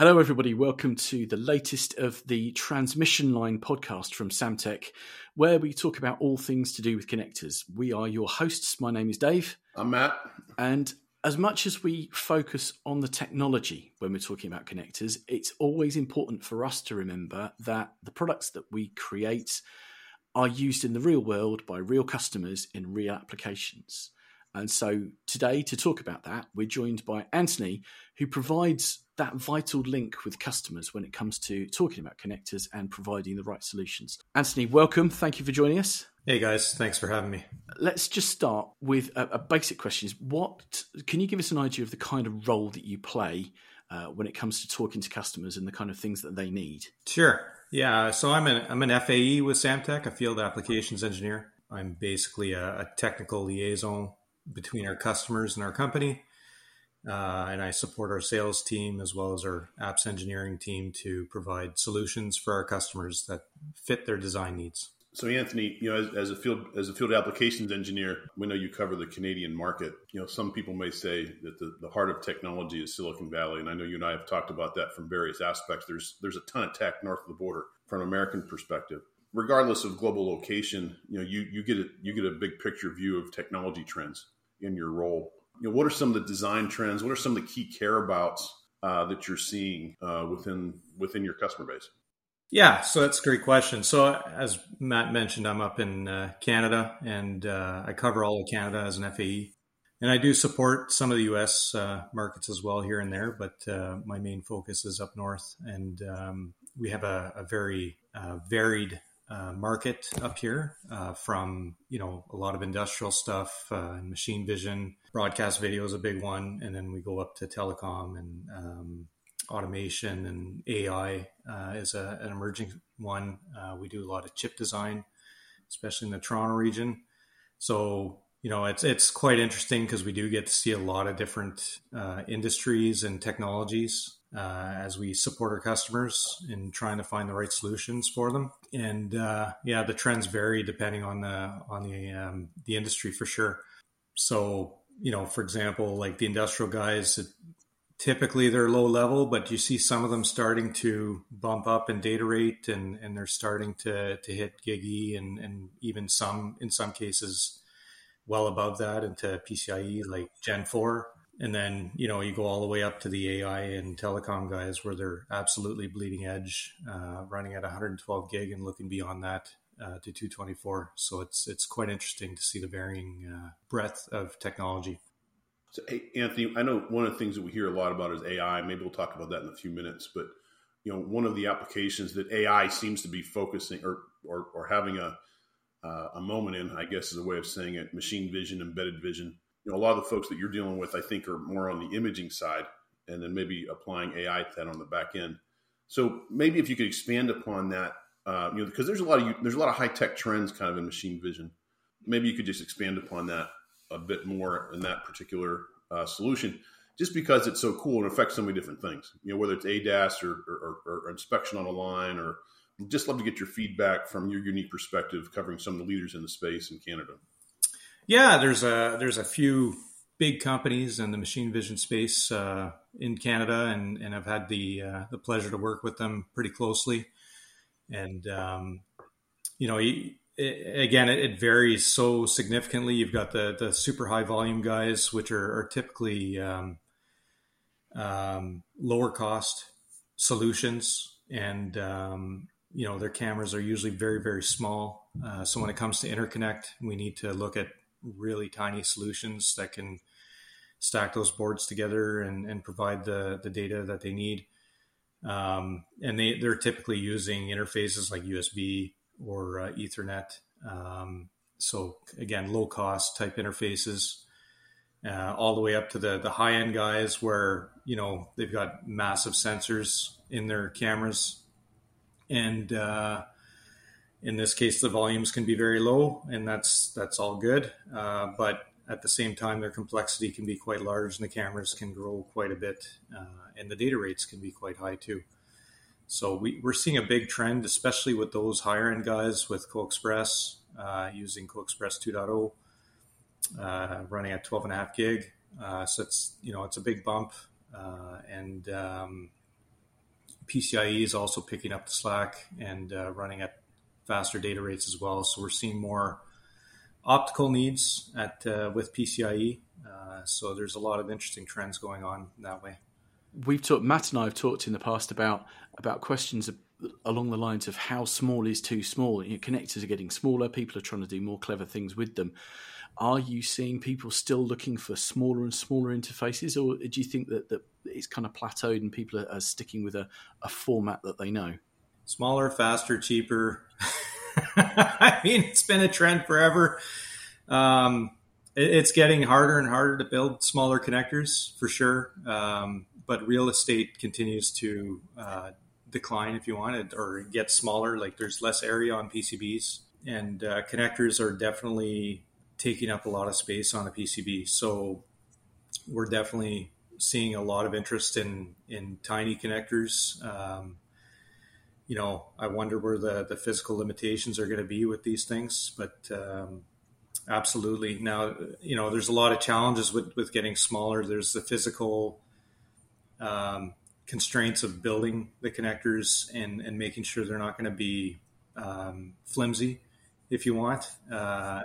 Hello, everybody. Welcome to the latest of the Transmission Line podcast from Samtec, where we talk about all things to do with connectors. We are your hosts. My name is Dave. I'm Matt. And as much as we focus on the technology when we're talking about connectors, it's always important for us to remember that the products that we create are used in the real world by real customers in real applications. And so today, to talk about that, we're joined by Anthony, who provides that vital link with customers when it comes to talking about connectors and providing the right solutions. Anthony, welcome. Thank you for joining us. Hey guys, thanks for having me. Let's just start with a, a basic question: Is what can you give us an idea of the kind of role that you play uh, when it comes to talking to customers and the kind of things that they need? Sure. Yeah. So I'm an I'm an FAE with Samtec, a field applications engineer. I'm basically a, a technical liaison between our customers and our company. Uh, and I support our sales team as well as our apps engineering team to provide solutions for our customers that fit their design needs. So, Anthony, you know, as, as, a field as a field applications engineer, we know you cover the Canadian market. You know, some people may say that the, the heart of technology is Silicon Valley, and I know you and I have talked about that from various aspects. There's there's a ton of tech north of the border from an American perspective. Regardless of global location, you know, you you get a you get a big picture view of technology trends in your role you know, what are some of the design trends? What are some of the key care abouts uh, that you're seeing uh, within within your customer base? Yeah, so that's a great question. So as Matt mentioned, I'm up in uh, Canada, and uh, I cover all of Canada as an FAE, and I do support some of the U.S. Uh, markets as well here and there. But uh, my main focus is up north, and um, we have a, a very varied uh, market up here uh, from you know a lot of industrial stuff uh, and machine vision. Broadcast video is a big one and then we go up to telecom and um, automation and ai uh, is a, an emerging one. Uh, we do a lot of chip design especially in the toronto region. So you know it's it's quite interesting because we do get to see a lot of different industries and technologies uh, as we support our customers in trying to find the right solutions for them. And uh, yeah, the trends vary depending on the on the um, the industry for sure. So you know, for example, like the industrial guys, typically they're low level, but you see some of them starting to bump up in data rate, and and they're starting to to hit GigE, and and even some in some cases well above that into PCIe like Gen four and then you know you go all the way up to the AI and telecom guys where they're absolutely bleeding edge, uh, running at 112 gig and looking beyond that uh, to 224. So it's it's quite interesting to see the varying uh, breadth of technology. So, hey, Anthony, I know one of the things that we hear a lot about is AI. Maybe we'll talk about that in a few minutes. But you know, one of the applications that AI seems to be focusing or or, or having a uh, a moment in, I guess, is a way of saying it: machine vision, embedded vision know, a lot of the folks that you're dealing with, I think, are more on the imaging side, and then maybe applying AI to that on the back end. So maybe if you could expand upon that, uh, you know, because there's a lot of there's a lot of high tech trends kind of in machine vision. Maybe you could just expand upon that a bit more in that particular uh, solution, just because it's so cool and affects so many different things. You know, whether it's ADAS or, or, or, or inspection on a line, or just love to get your feedback from your unique perspective, covering some of the leaders in the space in Canada. Yeah, there's a there's a few big companies in the machine vision space uh, in Canada, and and I've had the uh, the pleasure to work with them pretty closely. And um, you know, it, again, it, it, varies so significantly. You've got the the super high volume guys, which are, are typically um, um, lower cost solutions, and um, you know their cameras are usually very very small. Uh, so when it comes to interconnect, we need to look at really tiny solutions that can stack those boards together and, and provide the, the data that they need. Um, and they, they're typically using interfaces like USB or uh, Ethernet. Um, so again, low cost type interfaces, uh, all the way up to the, the high end guys where, you know, they've got massive sensors in their cameras and, uh, in this case, the volumes can be very low, and that's that's all good. Uh, but at the same time, their complexity can be quite large, and the cameras can grow quite a bit, uh, and the data rates can be quite high too. So we, are seeing a big trend, especially with those higher end guys with CoaXPress uh, using CoaXPress 2.0, uh, running at 12 and a half gig. Uh, so it's you know it's a big bump, uh, and um, PCIe is also picking up the slack and uh, running at faster data rates as well. So we're seeing more optical needs at uh, with PCIe. Uh, so there's a lot of interesting trends going on that way. We've talked. Matt and I have talked in the past about about questions along the lines of how small is too small. You know, connectors are getting smaller. People are trying to do more clever things with them. Are you seeing people still looking for smaller and smaller interfaces, or do you think that, that it's kind of plateaued and people are, are sticking with a, a format that they know? Smaller, faster, cheaper. I mean, it's been a trend forever. Um, it, it's getting harder and harder to build smaller connectors for sure. Um, but real estate continues to uh, decline if you want it or get smaller. Like there's less area on PCBs, and uh, connectors are definitely taking up a lot of space on a PCB. So we're definitely seeing a lot of interest in in tiny connectors. Um, you know, I wonder where the the physical limitations are going to be with these things, but um, absolutely. Now, you know, there's a lot of challenges with with getting smaller. There's the physical um, constraints of building the connectors and and making sure they're not going to be um, flimsy, if you want. Uh,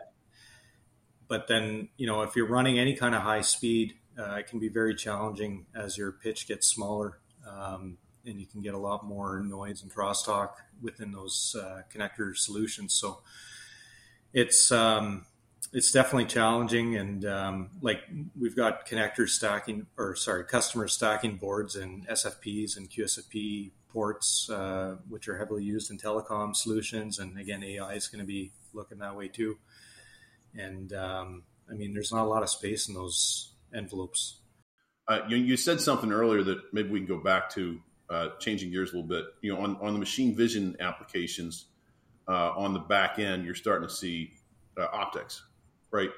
but then, you know, if you're running any kind of high speed, uh, it can be very challenging as your pitch gets smaller, um, and you can get a lot more noise and crosstalk within those uh, connector solutions. So it's um, it's definitely challenging, and um, like we've got connectors stacking, or sorry, customers stacking boards and SFPs and QSFP ports, uh, which are heavily used in telecom solutions, and again, AI is going to be looking that way too and um, I mean, there's not a lot of space in those envelopes. Uh, you, you, said something earlier that maybe we can go back to uh, changing gears a little bit. You know, on, on the machine vision applications uh, on the back end, you're starting to see uh, optics, right?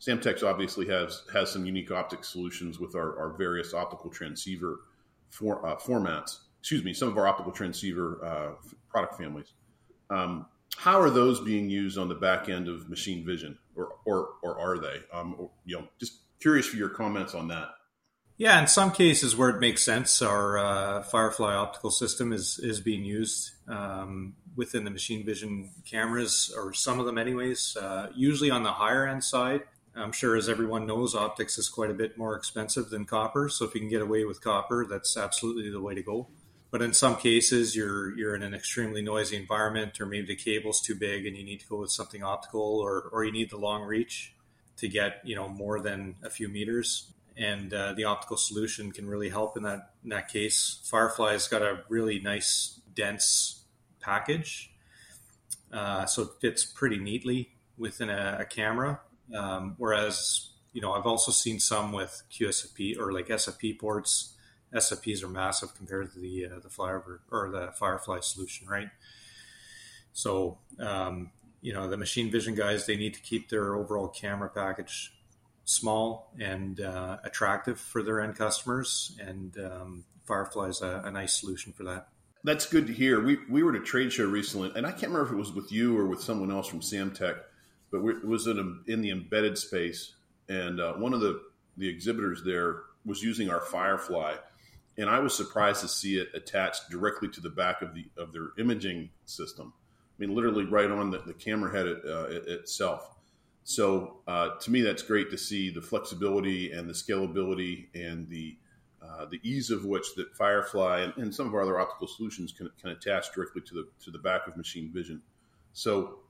Samtec obviously has has some unique optic solutions with our, our various optical transceiver for, uh, formats. Excuse me, some of our optical transceiver uh, product families. Um, how are those being used on the back end of machine vision, or or, or are they? Um, or, you know, just curious for your comments on that. Yeah, in some cases where it makes sense, our uh, Firefly optical system is is being used um, within the machine vision cameras, or some of them, anyways. Uh, usually on the higher end side, I'm sure, as everyone knows, optics is quite a bit more expensive than copper. So if you can get away with copper, that's absolutely the way to go. But in some cases, you're you're in an extremely noisy environment, or maybe the cable's too big, and you need to go with something optical, or or you need the long reach to get you know more than a few meters. And uh, the optical solution can really help in that in that case. Firefly's got a really nice dense package, uh, so it fits pretty neatly within a, a camera. Um, whereas you know I've also seen some with QSFP or like SFP ports SFPs are massive compared to the uh, the Firebird or the Firefly solution, right? So, um, you know, the machine vision guys they need to keep their overall camera package small and uh, attractive for their end customers, and um, Firefly is a, a nice solution for that. That's good to hear. We we were at a trade show recently, and I can't remember if it was with you or with someone else from Samtec, but it was in, a, in the embedded space, and uh, one of the the exhibitors there was using our Firefly and I was surprised to see it attached directly to the back of the of their imaging system. I mean, literally right on the, the camera head it, uh, it, itself. So uh, to me, that's great to see the flexibility and the scalability and the uh, the ease of which that Firefly and, and, some of our other optical solutions can, can attach directly to the to the back of machine vision. So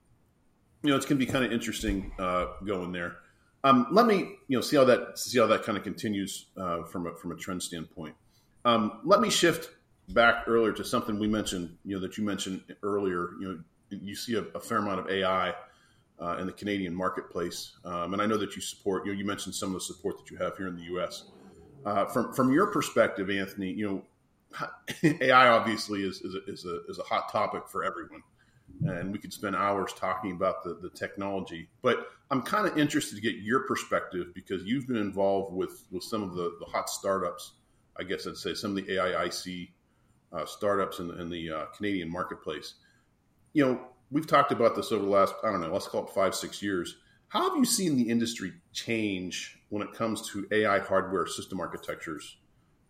you know, it's going to be kind of interesting uh, going there. Um, let me you know see how that see how that kind of continues uh, from a, from a trend standpoint. Um, let me shift back earlier to something we mentioned, you know, that you mentioned earlier. You know, you see a, a fair amount of AI uh, in the Canadian marketplace, um, and I know that you support. You know, you mentioned some of the support that you have here in the U.S. Uh, from from your perspective, Anthony, you know, AI obviously is is a, is a, is a hot topic for everyone, and we could spend hours talking about the the technology. But I'm kind of interested to get your perspective because you've been involved with with some of the the hot startups I guess I'd say some of the AIIC uh, startups in, in the uh, Canadian marketplace. You know, we've talked about this over the last, I don't know, let's call it five, six years. How have you seen the industry change when it comes to AI hardware system architectures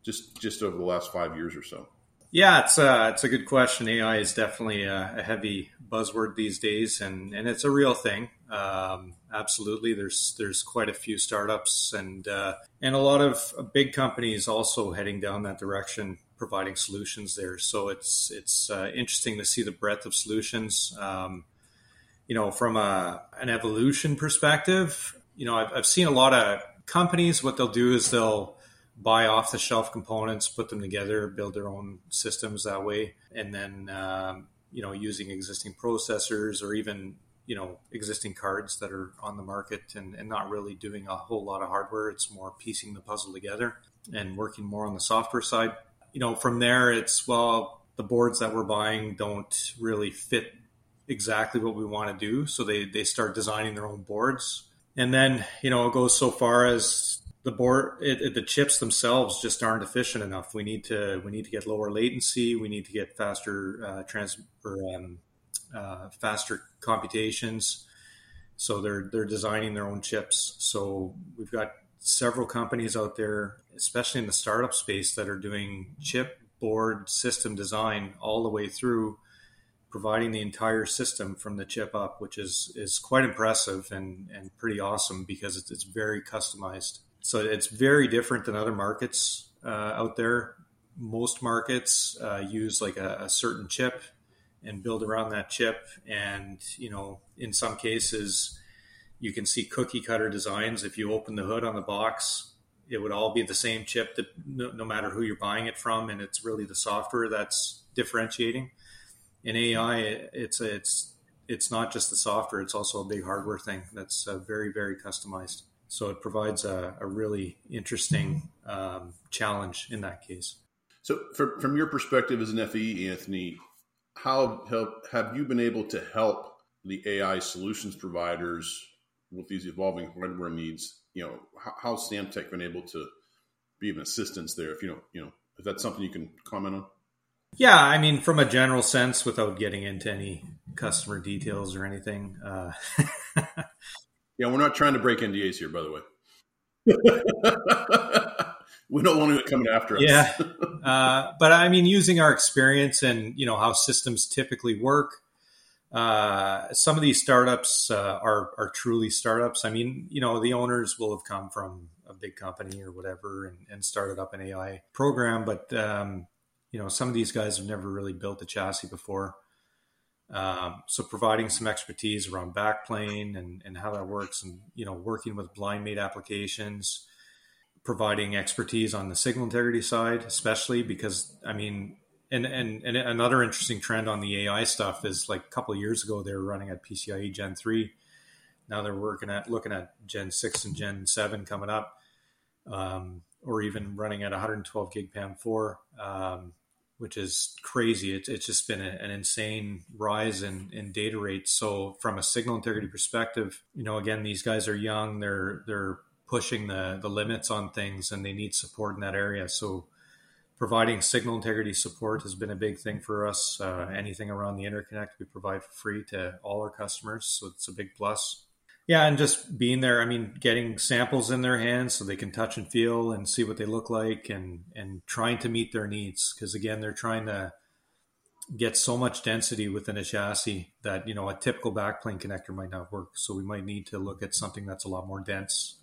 just, just over the last five years or so? Yeah, it's a, uh, it's a good question. AI is definitely a, a heavy buzzword these days, and, and it's a real thing. Um, absolutely, there's there's quite a few startups and uh, and a lot of big companies also heading down that direction, providing solutions there. So it's it's uh, interesting to see the breadth of solutions. Um, you know, from a, an evolution perspective, you know, I've, I've seen a lot of companies. What they'll do is they'll buy off the shelf components, put them together, build their own systems that way, and then um, you know using existing processors or even you know existing cards that are on the market and, and not really doing a whole lot of hardware. It's more piecing the puzzle together and working more on the software side. You know, from there it's well the boards that we're buying don't really fit exactly what we want to do, so they they start designing their own boards. And then, you know, it goes so far as the board it, it, the chips themselves just aren't efficient enough. We need to we need to get lower latency we need to get faster uh, um, uh, faster computations. So they're they're designing their own chips. So we've got several companies out there especially in the startup space that are doing chip board system design all the way through providing the entire system from the chip up which is is quite impressive and and pretty awesome because it's, it's very customized so it's very different than other markets uh, out there. Most markets uh, use like a, a, certain chip and build around that chip. And, you know, in some cases, you can see cookie cutter designs. If you open the hood on the box, it would all be the same chip that no, no matter who you're buying it from. And it's really the software that's differentiating. In AI, it's, it's, it's not just the software, it's also a big hardware thing that's uh, very, very customized. So it provides a, a really interesting um, challenge in that case. So, from, from your perspective as an FE, Anthony, how have you been able to help the AI solutions providers with these evolving hardware needs? You know, how, how's Samtec been able to be of assistance there? If you know, you know, if that's something you can comment on. Yeah, I mean, from a general sense, without getting into any customer details or anything, uh, Yeah, we're not trying to break NDAs here, by the way. we don't want it coming after us. Yeah, uh, but I mean, using our experience and you know how systems typically work, uh, some of these startups uh, are are truly startups. I mean, you know, the owners will have come from a big company or whatever and, and started up an AI program, but um, you know, some of these guys have never really built a chassis before. Um, so providing some expertise around backplane and, and how that works and, you know, working with blind mate applications, providing expertise on the signal integrity side, especially because, I mean, and, and, and another interesting trend on the AI stuff is like a couple years ago, they were running at PCIe Gen 3. Now they're working at looking at Gen 6 and Gen 7 coming up, um, or even running at 112 gig PAM4. Um, which is crazy. It's, it's just been a, an insane rise in, in data rates. So from a signal integrity perspective, you know, again, these guys are young. They're they're pushing the the limits on things, and they need support in that area. So providing signal integrity support has been a big thing for us. Uh, anything around the interconnect we provide for free to all our customers, so it's a big plus. Yeah, and just being there. I mean, getting samples in their hands so they can touch and feel and see what they look like, and and trying to meet their needs because again, they're trying to get so much density within a chassis that you know a typical backplane connector might not work. So we might need to look at something that's a lot more dense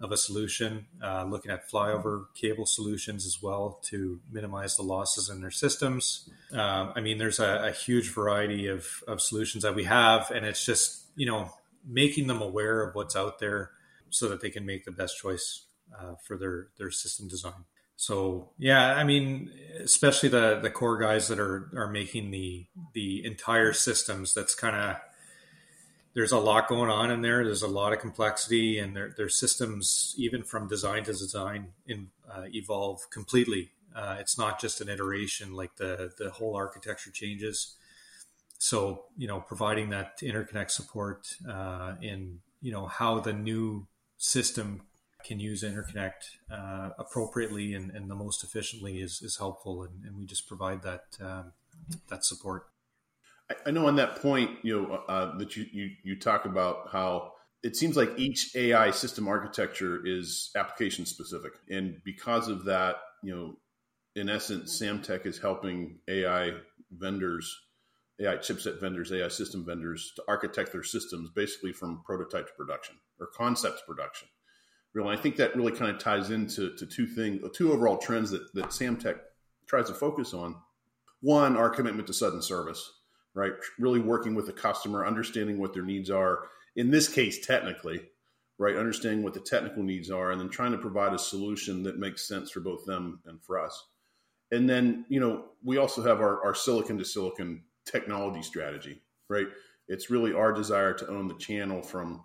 of a solution. Uh, looking at flyover cable solutions as well to minimize the losses in their systems. Uh, I mean, there's a, a huge variety of of solutions that we have, and it's just you know making them aware of what's out there so that they can make the best choice uh, for their their system design. So yeah, I mean, especially the the core guys that are are making the the entire systems. That's kind of there's a lot going on in there. There's a lot of complexity, and their their systems, even from design to design, in, uh, evolve completely. Uh, it's not just an iteration; like the the whole architecture changes so you know providing that interconnect support uh, in you know how the new system can use interconnect uh, appropriately and, and, the most efficiently is, is helpful and, and we just provide that um, that support I know on that point you know uh, that you, you you talk about how it seems like each AI system architecture is application specific and because of that you know in essence, Samtec is helping AI vendors, AI chipset vendors, AI system vendors to architect their systems basically from prototype to production or concept to production. Really, I think that really kind of ties into to two things, two overall trends that, that Samtec tries to focus on. One, our commitment to sudden service, right? Really working with the customer, understanding what their needs are. In this case, technically, right? Understanding what the technical needs are, and then trying to provide a solution that makes sense for both them and for us. And then, you know, we also have our, our silicon to silicon technology strategy, right? It's really our desire to own the channel from,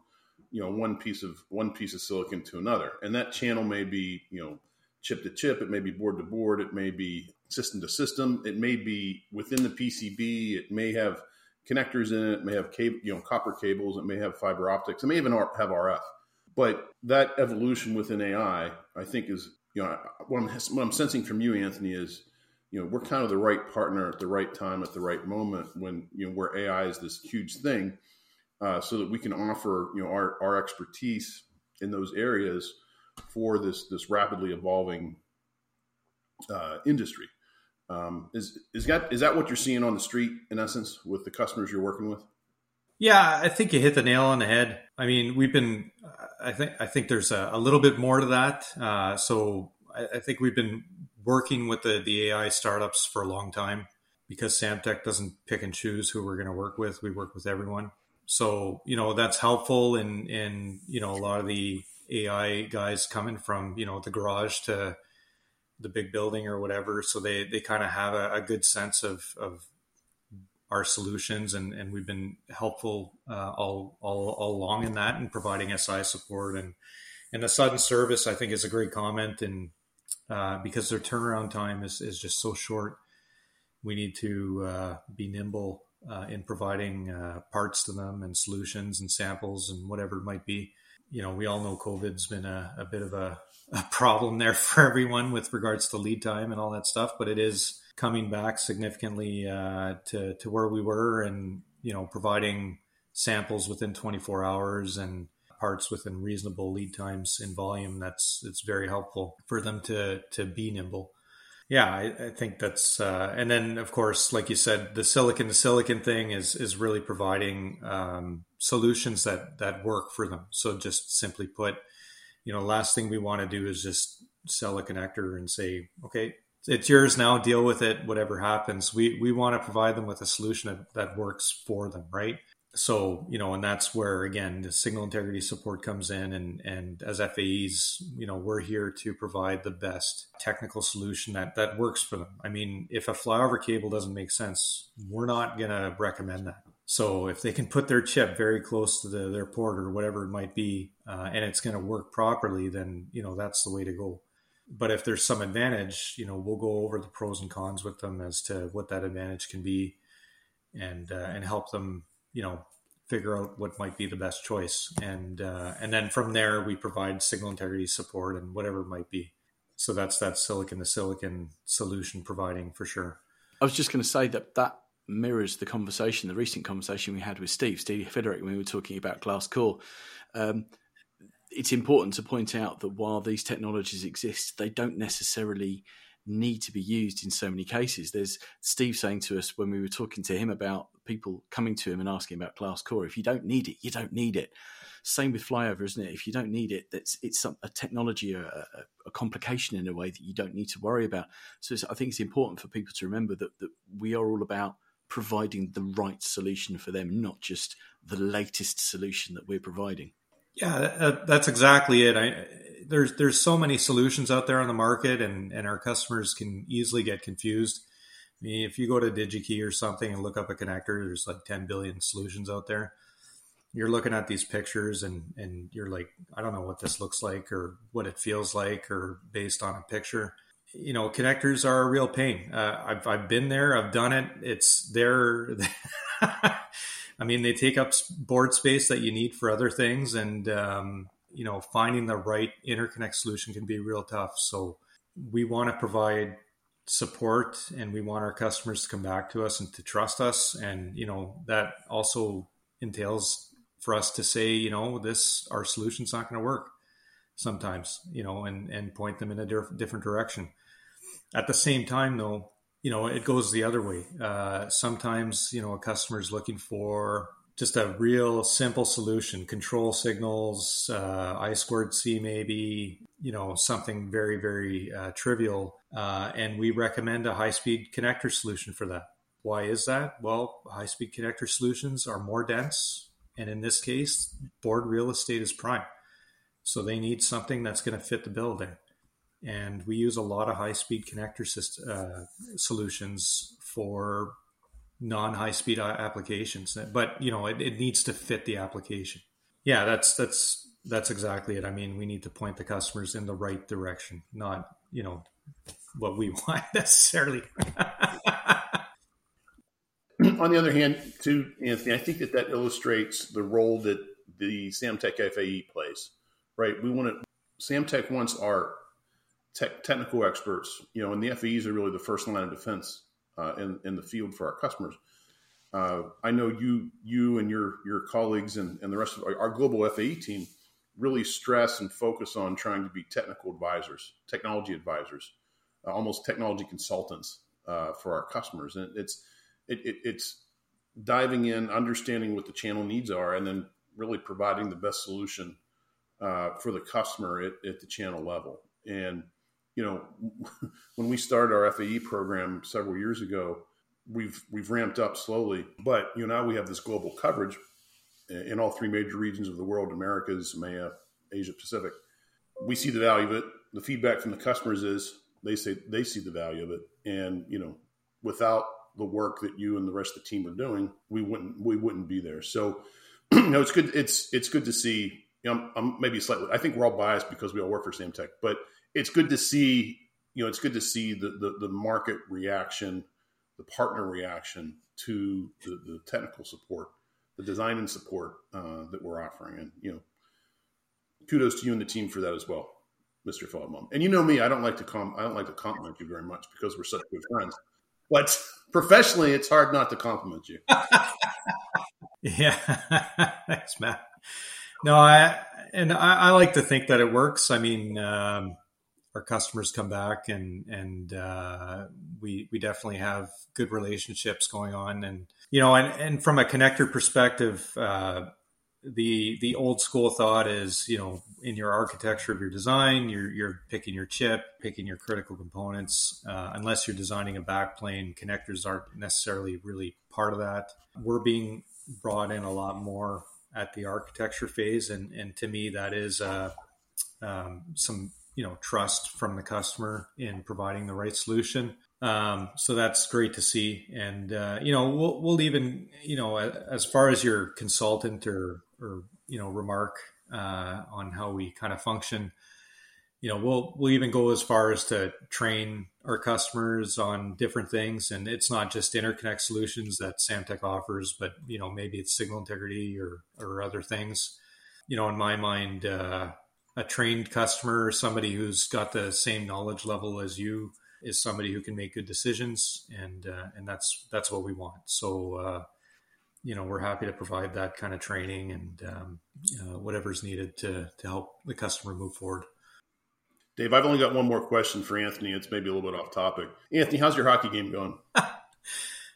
you know, one piece of one piece of silicon to another, and that channel may be, you know, chip to chip, it may be board to board, it may be system to system, it may be within the PCB, it may have connectors in it, it may have cable, you know, copper cables, it may have fiber optics, it may even have RF. But that evolution within AI, I think, is you know what I'm what I'm sensing from you, Anthony, is you know we're kind of the right partner at the right time at the right moment when you know where AI is this huge thing, uh, so that we can offer you know our our expertise in those areas for this this rapidly evolving uh, industry. Um, is is that is that what you're seeing on the street in essence with the customers you're working with? Yeah, I think you hit the nail on the head. I mean, we've been, I think, I think there's a, a little bit more to that. Uh, so I, I, think we've been working with the, the AI startups for a long time because Samtec doesn't pick and choose who we're going to work with. We work with everyone. So, you know, that's helpful in, in, you know, a lot of the AI guys coming from, you know, the garage to the big building or whatever. So they, they kind of have a, a good sense of, of our solutions, and, and we've been helpful uh, all, all all along in that and providing SI support and and the sudden service. I think is a great comment, and uh, because their turnaround time is is just so short, we need to uh, be nimble uh, in providing uh, parts to them and solutions and samples and whatever it might be. You know, we all know COVID's been a, a bit of a, a problem there for everyone with regards to lead time and all that stuff, but it is coming back significantly uh, to to where we were, and you know, providing samples within 24 hours and parts within reasonable lead times in volume. That's it's very helpful for them to to be nimble. Yeah, I, I think that's uh, and then of course, like you said, the silicon to silicon thing is is really providing um, solutions that that work for them. So just simply put, you know, last thing we want to do is just sell a connector and say, okay, it's yours now. Deal with it. Whatever happens, we we want to provide them with a solution that, that works for them, right? So you know, and that's where again the signal integrity support comes in, and and as FAEs, you know, we're here to provide the best technical solution that that works for them. I mean, if a flyover cable doesn't make sense, we're not gonna recommend that. So if they can put their chip very close to the, their port or whatever it might be, uh, and it's going to work properly, then you know that's the way to go but if there's some advantage, you know, we'll go over the pros and cons with them as to what that advantage can be, and uh, and help them, you know, figure out what might be the best choice, and uh, and then from there we provide signal integrity support and whatever it might be. So that's that silicon to silicon solution providing for sure. I was just going to say that that mirrors the conversation, the recent conversation we had with Steve, Steve Federick, when we were talking about Glass Core. Um, it's important to point out that while these technologies exist, they don't necessarily need to be used in so many cases. There's Steve saying to us when we were talking to him about people coming to him and asking about glass core. If you don't need it, you don't need it. Same with flyover, isn't it? If you don't need it, that's it's a technology, a, a, complication in a way that you don't need to worry about. So I think it's important for people to remember that that we are all about providing the right solution for them, not just the latest solution that we're providing. Yeah, that's exactly it. I, there's there's so many solutions out there on the market, and and our customers can easily get confused. I mean, if you go to DigiKey or something and look up a connector, there's like 10 billion solutions out there. You're looking at these pictures and and you're like, I don't know what this looks like or what it feels like or based on a picture. You know, connectors are a real pain. Uh, I've I've been there. I've done it. It's there. I mean, they take up board space that you need for other things, and um, you know, finding the right interconnect solution can be real tough. So we want to provide support, and we want our customers to come back to us and to trust us, and you know, that also entails for us to say, you know, this our solution's not going to work sometimes, you know, and and point them in a different direction. At the same time, though, you know, it goes the other way. Uh, sometimes, you know, a customer is looking for just a real simple solution, control signals, uh, I squared C maybe, you know, something very, very uh, trivial. Uh, and we recommend a high speed connector solution for that. Why is that? Well, high speed connector solutions are more dense. And in this case, board real estate is prime. So they need something that's going to fit the there. And we use a lot of high speed connector system, uh, solutions for non high speed applications. But you know, it, it needs to fit the application. Yeah, that's that's that's exactly it. I mean, we need to point the customers in the right direction, not you know what we want necessarily. On the other hand, too, Anthony, I think that that illustrates the role that the Samtec FAE plays. Right, we want to. Samtec wants our tech, technical experts, you know, and the FAEs are really the first line of defense uh, in in the field for our customers. Uh, I know you you and your your colleagues and, and the rest of our, our, global FAE team really stress and focus on trying to be technical advisors, technology advisors, uh, almost technology consultants uh, for our customers. And it's it, it, it's diving in, understanding what the channel needs are, and then really providing the best solution uh, for the customer at, at the channel level. And you know, when we started our FAE program several years ago, we've we've ramped up slowly, but you know now we have this global coverage in all three major regions of the world: Americas, EMEA, Asia Pacific. We see the value of it. The feedback from the customers is they say they see the value of it, and you know, without the work that you and the rest of the team are doing, we wouldn't we wouldn't be there. So, you know, it's good. It's it's good to see. You know, I'm, I'm maybe slightly. I think we're all biased because we all work for Samtec, but it's good to see you know it's good to see the the, the market reaction the partner reaction to the, the, technical support the design and support uh, that we're offering. And you know kudos to you and the team for that as well mr Fellbaum. And you know me i don't like to com- i don't like to compliment you very much because we're such good friends but professionally it's hard not to compliment you. Yeah. Thanks matt no i and I, I, like to think that it works. I mean um, our customers come back and and uh, we we definitely have good relationships going on. And you know and, and from a connector perspective uh, the the old school thought is you know in your architecture of your design you're you're picking your chip picking your critical components uh, unless you're designing a backplane connectors aren't necessarily really part of that. We're being brought in a lot more at the architecture phase and and to me that is uh, um, some you know trust from the customer in providing the right solution. Um, so that's great to see, and uh, you know we'll, we'll even you know as far as your consultant or or you know remark uh, on how we kind of function. You know, we'll we'll even go as far as to train our customers on different things, and it's not just interconnect solutions that Samtec offers, but you know maybe it's signal integrity or or other things. You know, in my mind, uh, a trained customer, somebody who's got the same knowledge level as you, is somebody who can make good decisions, and uh, and that's that's what we want. So, uh, you know, we're happy to provide that kind of training and um, uh, whatever's needed to to help the customer move forward. Dave, I've only got one more question for Anthony. It's maybe a little bit off topic. Anthony, how's your hockey game going?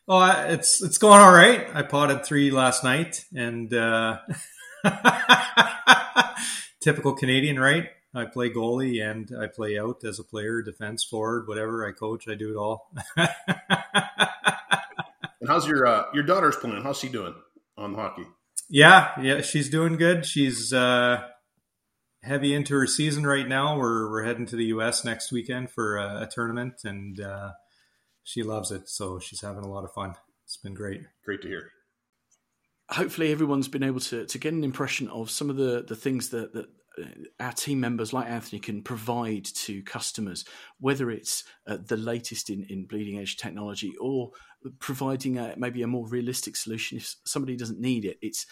oh, it's it's going all right. I potted three last night, and uh, typical Canadian, right? I play goalie and I play out as a player, defense, forward, whatever. I coach, I do it all. and how's your uh, your daughter's playing? How's she doing on hockey? Yeah, yeah, she's doing good. She's uh, heavy into her season right now. We're we're heading to the U.S. next weekend for a, a tournament, and uh, she loves it. So she's having a lot of fun. It's been great. Great to hear hopefully everyone's been able to, to get an impression of some of the, the things that, that uh, our team members like Anthony can provide to customers, whether it's uh, the latest in, in bleeding edge technology or providing a, maybe a more realistic solution if somebody doesn't need it. It's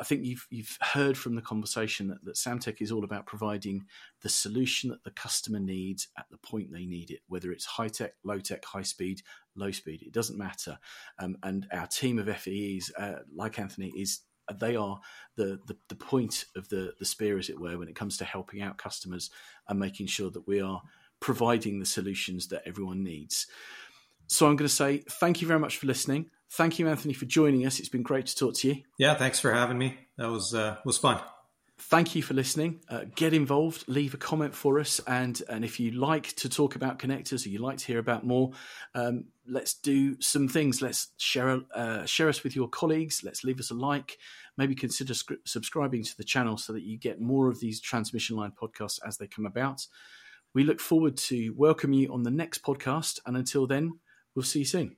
I think you've you've heard from the conversation that, that Samtec is all about providing the solution that the customer needs at the point they need it, whether it's high tech, low tech, high speed, low speed. It doesn't matter. Um, and our team of FEEs, uh, like Anthony, is they are the, the, the point of the the spear, as it were, when it comes to helping out customers and making sure that we are providing the solutions that everyone needs. So I'm going to say thank you very much for listening. Thank you, Anthony, for joining us. It's been great to talk to you. Yeah, thanks for having me. That was uh, was fun. Thank you for listening. Uh, get involved, leave a comment for us, and and if you like to talk about connectors or you like to hear about more, um, let's do some things. Let's share uh, share us with your colleagues. Let's leave us a like. Maybe consider subscribing to the channel so that you get more of these transmission line podcasts as they come about. We look forward to welcome you on the next podcast, and until then, we'll see you soon.